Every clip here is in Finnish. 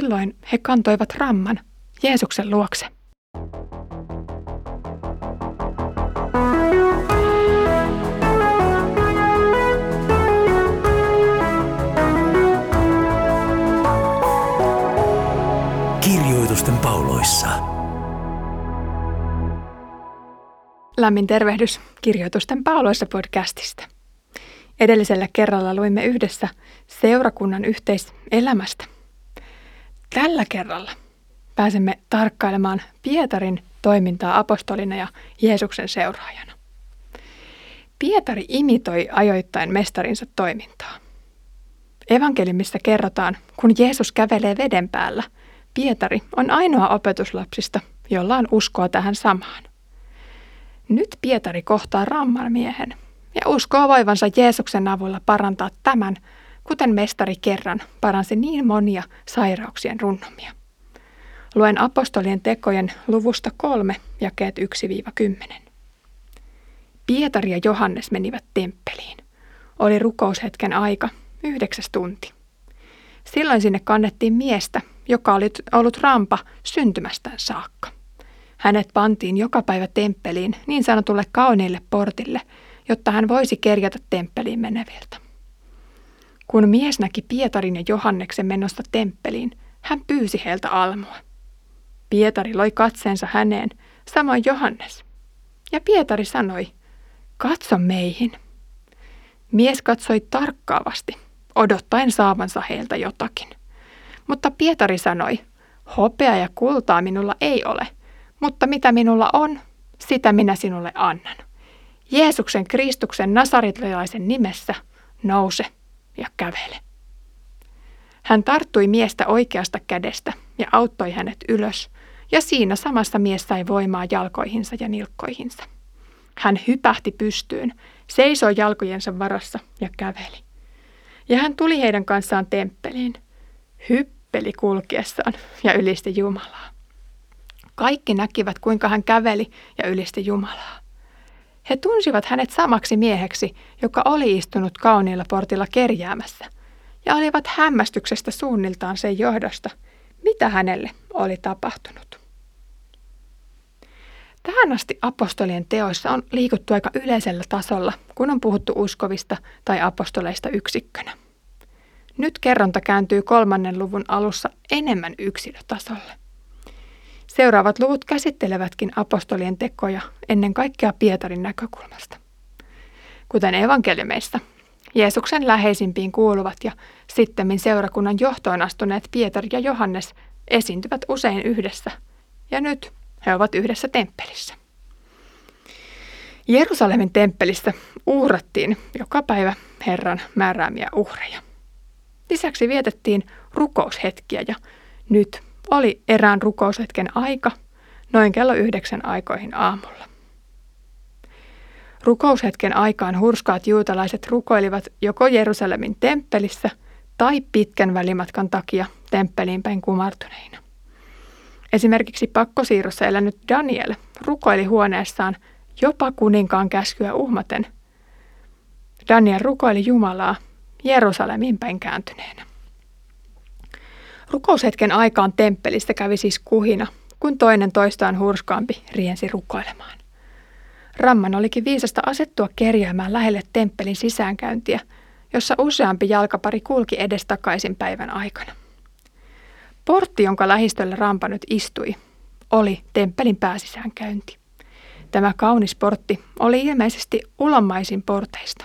silloin he kantoivat ramman Jeesuksen luokse. Kirjoitusten pauloissa. Lämmin tervehdys Kirjoitusten pauloissa podcastista. Edellisellä kerralla luimme yhdessä seurakunnan yhteiselämästä. Tällä kerralla pääsemme tarkkailemaan Pietarin toimintaa apostolina ja Jeesuksen seuraajana. Pietari imitoi ajoittain mestarinsa toimintaa. Evankelimissa kerrotaan, kun Jeesus kävelee veden päällä, Pietari on ainoa opetuslapsista, jolla on uskoa tähän samaan. Nyt Pietari kohtaa ramman miehen ja uskoo voivansa Jeesuksen avulla parantaa tämän, kuten mestari kerran paransi niin monia sairauksien runnomia. Luen apostolien tekojen luvusta kolme, jakeet 1-10. Pietari ja Johannes menivät temppeliin. Oli rukoushetken aika, yhdeksäs tunti. Silloin sinne kannettiin miestä, joka oli ollut rampa syntymästään saakka. Hänet pantiin joka päivä temppeliin niin sanotulle kauniille portille, jotta hän voisi kerjätä temppeliin meneviltä. Kun mies näki Pietarin ja Johanneksen menosta temppeliin, hän pyysi heiltä almua. Pietari loi katseensa häneen, samoin Johannes. Ja Pietari sanoi, katso meihin. Mies katsoi tarkkaavasti, odottaen saavansa heiltä jotakin. Mutta Pietari sanoi, hopea ja kultaa minulla ei ole, mutta mitä minulla on, sitä minä sinulle annan. Jeesuksen Kristuksen nasaritlaisen nimessä nouse ja kävele. Hän tarttui miestä oikeasta kädestä ja auttoi hänet ylös, ja siinä samassa mies sai voimaa jalkoihinsa ja nilkkoihinsa. Hän hypähti pystyyn, seisoi jalkojensa varassa ja käveli. Ja hän tuli heidän kanssaan temppeliin, hyppeli kulkiessaan ja ylisti Jumalaa. Kaikki näkivät, kuinka hän käveli ja ylisti Jumalaa. He tunsivat hänet samaksi mieheksi, joka oli istunut kauniilla portilla kerjäämässä, ja olivat hämmästyksestä suunniltaan sen johdosta, mitä hänelle oli tapahtunut. Tähän asti apostolien teoissa on liikuttu aika yleisellä tasolla, kun on puhuttu uskovista tai apostoleista yksikkönä. Nyt kerronta kääntyy kolmannen luvun alussa enemmän yksilötasolle. Seuraavat luvut käsittelevätkin apostolien tekoja ennen kaikkea Pietarin näkökulmasta. Kuten evankeliumeissa, Jeesuksen läheisimpiin kuuluvat ja sittemmin seurakunnan johtoon astuneet Pietari ja Johannes esiintyvät usein yhdessä, ja nyt he ovat yhdessä temppelissä. Jerusalemin temppelissä uhrattiin joka päivä Herran määräämiä uhreja. Lisäksi vietettiin rukoushetkiä ja nyt oli erään rukoushetken aika noin kello yhdeksän aikoihin aamulla. Rukoushetken aikaan hurskaat juutalaiset rukoilivat joko Jerusalemin temppelissä tai pitkän välimatkan takia temppeliin päin kumartuneina. Esimerkiksi pakkosiirrossa elänyt Daniel rukoili huoneessaan jopa kuninkaan käskyä uhmaten. Daniel rukoili Jumalaa Jerusalemin päin kääntyneenä. Rukoushetken aikaan temppelistä kävi siis kuhina, kun toinen toistaan hurskaampi riensi rukoilemaan. Ramman olikin viisasta asettua kerjäämään lähelle temppelin sisäänkäyntiä, jossa useampi jalkapari kulki edestakaisin päivän aikana. Portti, jonka lähistöllä rampa nyt istui, oli temppelin pääsisäänkäynti. Tämä kaunis portti oli ilmeisesti ulomaisin porteista.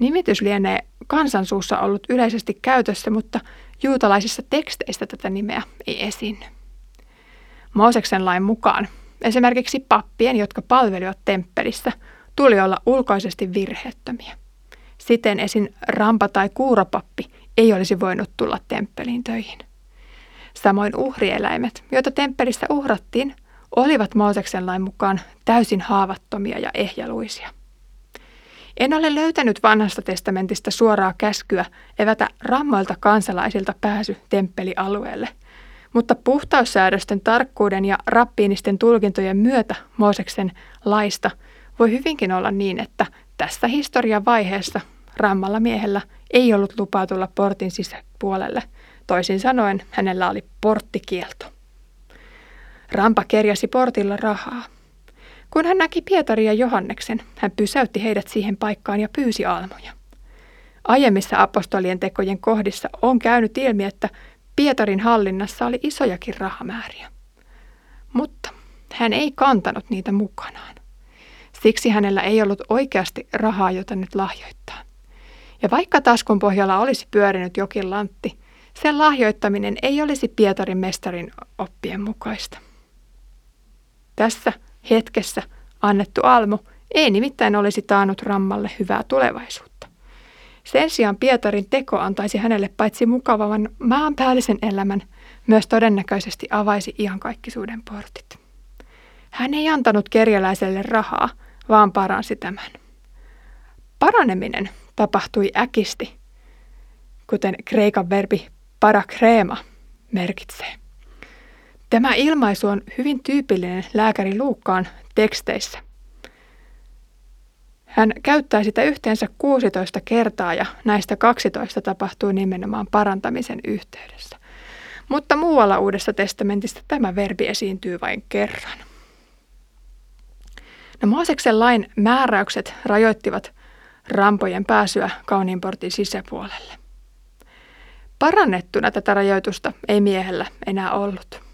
Nimitys lienee kansansuussa ollut yleisesti käytössä, mutta juutalaisissa teksteissä tätä nimeä ei esiinny. Mooseksen lain mukaan esimerkiksi pappien, jotka palvelivat temppelissä, tuli olla ulkoisesti virheettömiä. Siten esin rampa tai kuuropappi ei olisi voinut tulla temppeliin töihin. Samoin uhrieläimet, joita temppelissä uhrattiin, olivat Mooseksen lain mukaan täysin haavattomia ja ehjaluisia. En ole löytänyt vanhasta testamentista suoraa käskyä evätä rammoilta kansalaisilta pääsy temppelialueelle, mutta puhtaussäädösten tarkkuuden ja rappiinisten tulkintojen myötä Mooseksen laista voi hyvinkin olla niin, että tässä historian vaiheessa rammalla miehellä ei ollut lupaa tulla portin sisäpuolelle Toisin sanoen hänellä oli porttikielto. Rampa kerjäsi portilla rahaa. Kun hän näki Pietari ja Johanneksen, hän pysäytti heidät siihen paikkaan ja pyysi almoja. Aiemmissa apostolien tekojen kohdissa on käynyt ilmi, että Pietarin hallinnassa oli isojakin rahamääriä. Mutta hän ei kantanut niitä mukanaan. Siksi hänellä ei ollut oikeasti rahaa, jota nyt lahjoittaa. Ja vaikka taskun pohjalla olisi pyörinyt jokin lantti, sen lahjoittaminen ei olisi Pietarin mestarin oppien mukaista. Tässä hetkessä annettu almu ei nimittäin olisi taannut Rammalle hyvää tulevaisuutta. Sen sijaan Pietarin teko antaisi hänelle paitsi mukavan maanpäällisen elämän, myös todennäköisesti avaisi iankaikkisuuden portit. Hän ei antanut kerjäläiselle rahaa, vaan paransi tämän. Paraneminen tapahtui äkisti, kuten kreikan verbi parakreema merkitsee. Tämä ilmaisu on hyvin tyypillinen lääkäri Luukkaan teksteissä. Hän käyttää sitä yhteensä 16 kertaa ja näistä 12 tapahtuu nimenomaan parantamisen yhteydessä. Mutta muualla Uudessa testamentissa tämä verbi esiintyy vain kerran. No Mooseksen lain määräykset rajoittivat rampojen pääsyä kauniinportin sisäpuolelle. Parannettuna tätä rajoitusta ei miehellä enää ollut.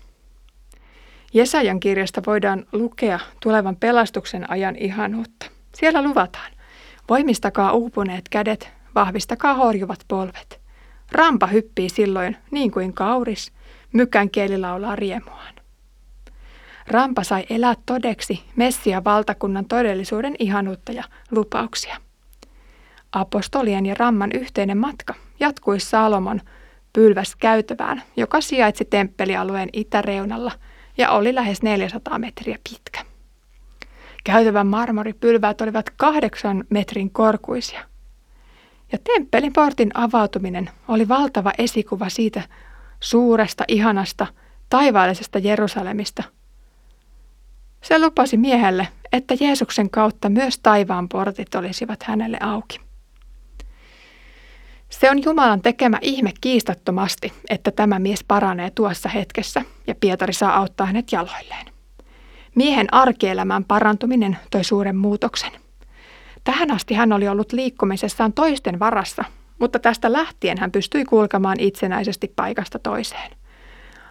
Jesajan kirjasta voidaan lukea tulevan pelastuksen ajan ihanuutta. Siellä luvataan, voimistakaa uupuneet kädet, vahvistakaa horjuvat polvet. Rampa hyppii silloin niin kuin kauris, mykän kieli laulaa riemuaan. Rampa sai elää todeksi Messia valtakunnan todellisuuden ihanuutta ja lupauksia. Apostolien ja Ramman yhteinen matka jatkui Salomon pylväs käytävään, joka sijaitsi temppelialueen itäreunalla ja oli lähes 400 metriä pitkä. Käytävän marmoripylväät olivat kahdeksan metrin korkuisia. Ja temppelin portin avautuminen oli valtava esikuva siitä suuresta, ihanasta, taivaallisesta Jerusalemista. Se lupasi miehelle, että Jeesuksen kautta myös taivaan portit olisivat hänelle auki. Se on Jumalan tekemä ihme kiistattomasti, että tämä mies paranee tuossa hetkessä ja Pietari saa auttaa hänet jaloilleen. Miehen arkielämän parantuminen toi suuren muutoksen. Tähän asti hän oli ollut liikkumisessaan toisten varassa, mutta tästä lähtien hän pystyi kulkemaan itsenäisesti paikasta toiseen.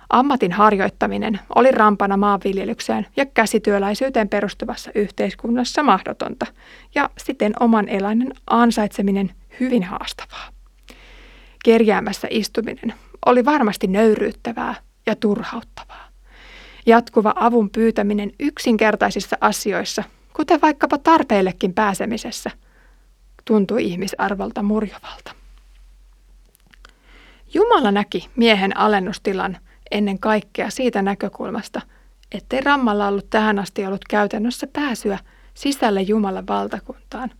Ammatin harjoittaminen oli rampana maanviljelykseen ja käsityöläisyyteen perustuvassa yhteiskunnassa mahdotonta ja siten oman eläinen ansaitseminen hyvin haastavaa kerjäämässä istuminen oli varmasti nöyryyttävää ja turhauttavaa. Jatkuva avun pyytäminen yksinkertaisissa asioissa, kuten vaikkapa tarpeillekin pääsemisessä, tuntui ihmisarvolta murjovalta. Jumala näki miehen alennustilan ennen kaikkea siitä näkökulmasta, ettei Rammalla ollut tähän asti ollut käytännössä pääsyä sisälle Jumalan valtakuntaan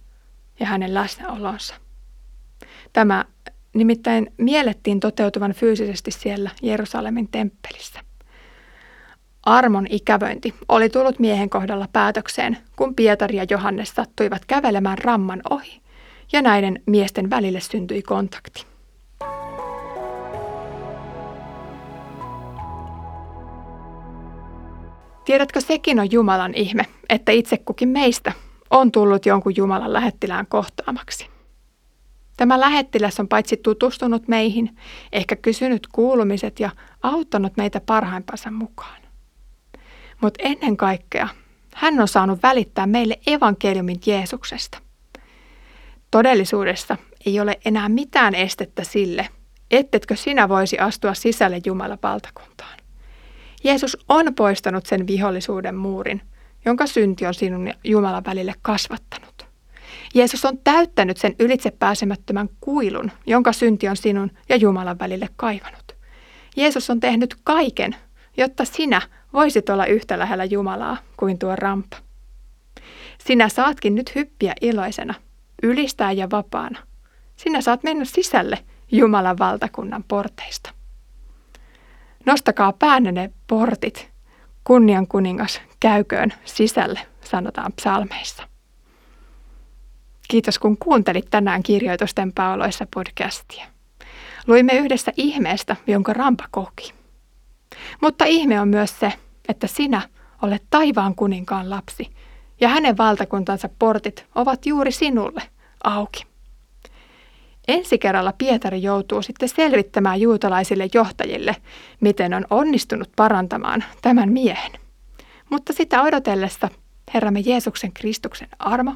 ja hänen läsnäolonsa. Tämä nimittäin miellettiin toteutuvan fyysisesti siellä Jerusalemin temppelissä. Armon ikävöinti oli tullut miehen kohdalla päätökseen, kun Pietari ja Johannes sattuivat kävelemään ramman ohi, ja näiden miesten välille syntyi kontakti. Tiedätkö, sekin on Jumalan ihme, että itse kukin meistä on tullut jonkun Jumalan lähettilään kohtaamaksi. Tämä lähettiläs on paitsi tutustunut meihin, ehkä kysynyt kuulumiset ja auttanut meitä parhaimpansa mukaan. Mutta ennen kaikkea hän on saanut välittää meille evankeliumin Jeesuksesta. Todellisuudessa ei ole enää mitään estettä sille, ettetkö sinä voisi astua sisälle Jumalan valtakuntaan. Jeesus on poistanut sen vihollisuuden muurin, jonka synti on sinun ja Jumalan välille kasvattanut. Jeesus on täyttänyt sen ylitsepääsemättömän kuilun, jonka synti on sinun ja Jumalan välille kaivanut. Jeesus on tehnyt kaiken, jotta sinä voisit olla yhtä lähellä Jumalaa kuin tuo rampa. Sinä saatkin nyt hyppiä iloisena, ylistää ja vapaana. Sinä saat mennä sisälle Jumalan valtakunnan porteista. Nostakaa päänne ne portit, kunnian kuningas käyköön sisälle, sanotaan psalmeissa. Kiitos kun kuuntelit tänään Kirjoitusten pauloissa podcastia. Luimme yhdessä ihmeestä, jonka Rampa koki. Mutta ihme on myös se, että sinä olet taivaan kuninkaan lapsi, ja hänen valtakuntansa portit ovat juuri sinulle auki. Ensi kerralla Pietari joutuu sitten selvittämään juutalaisille johtajille, miten on onnistunut parantamaan tämän miehen. Mutta sitä odotellessa Herramme Jeesuksen Kristuksen armo,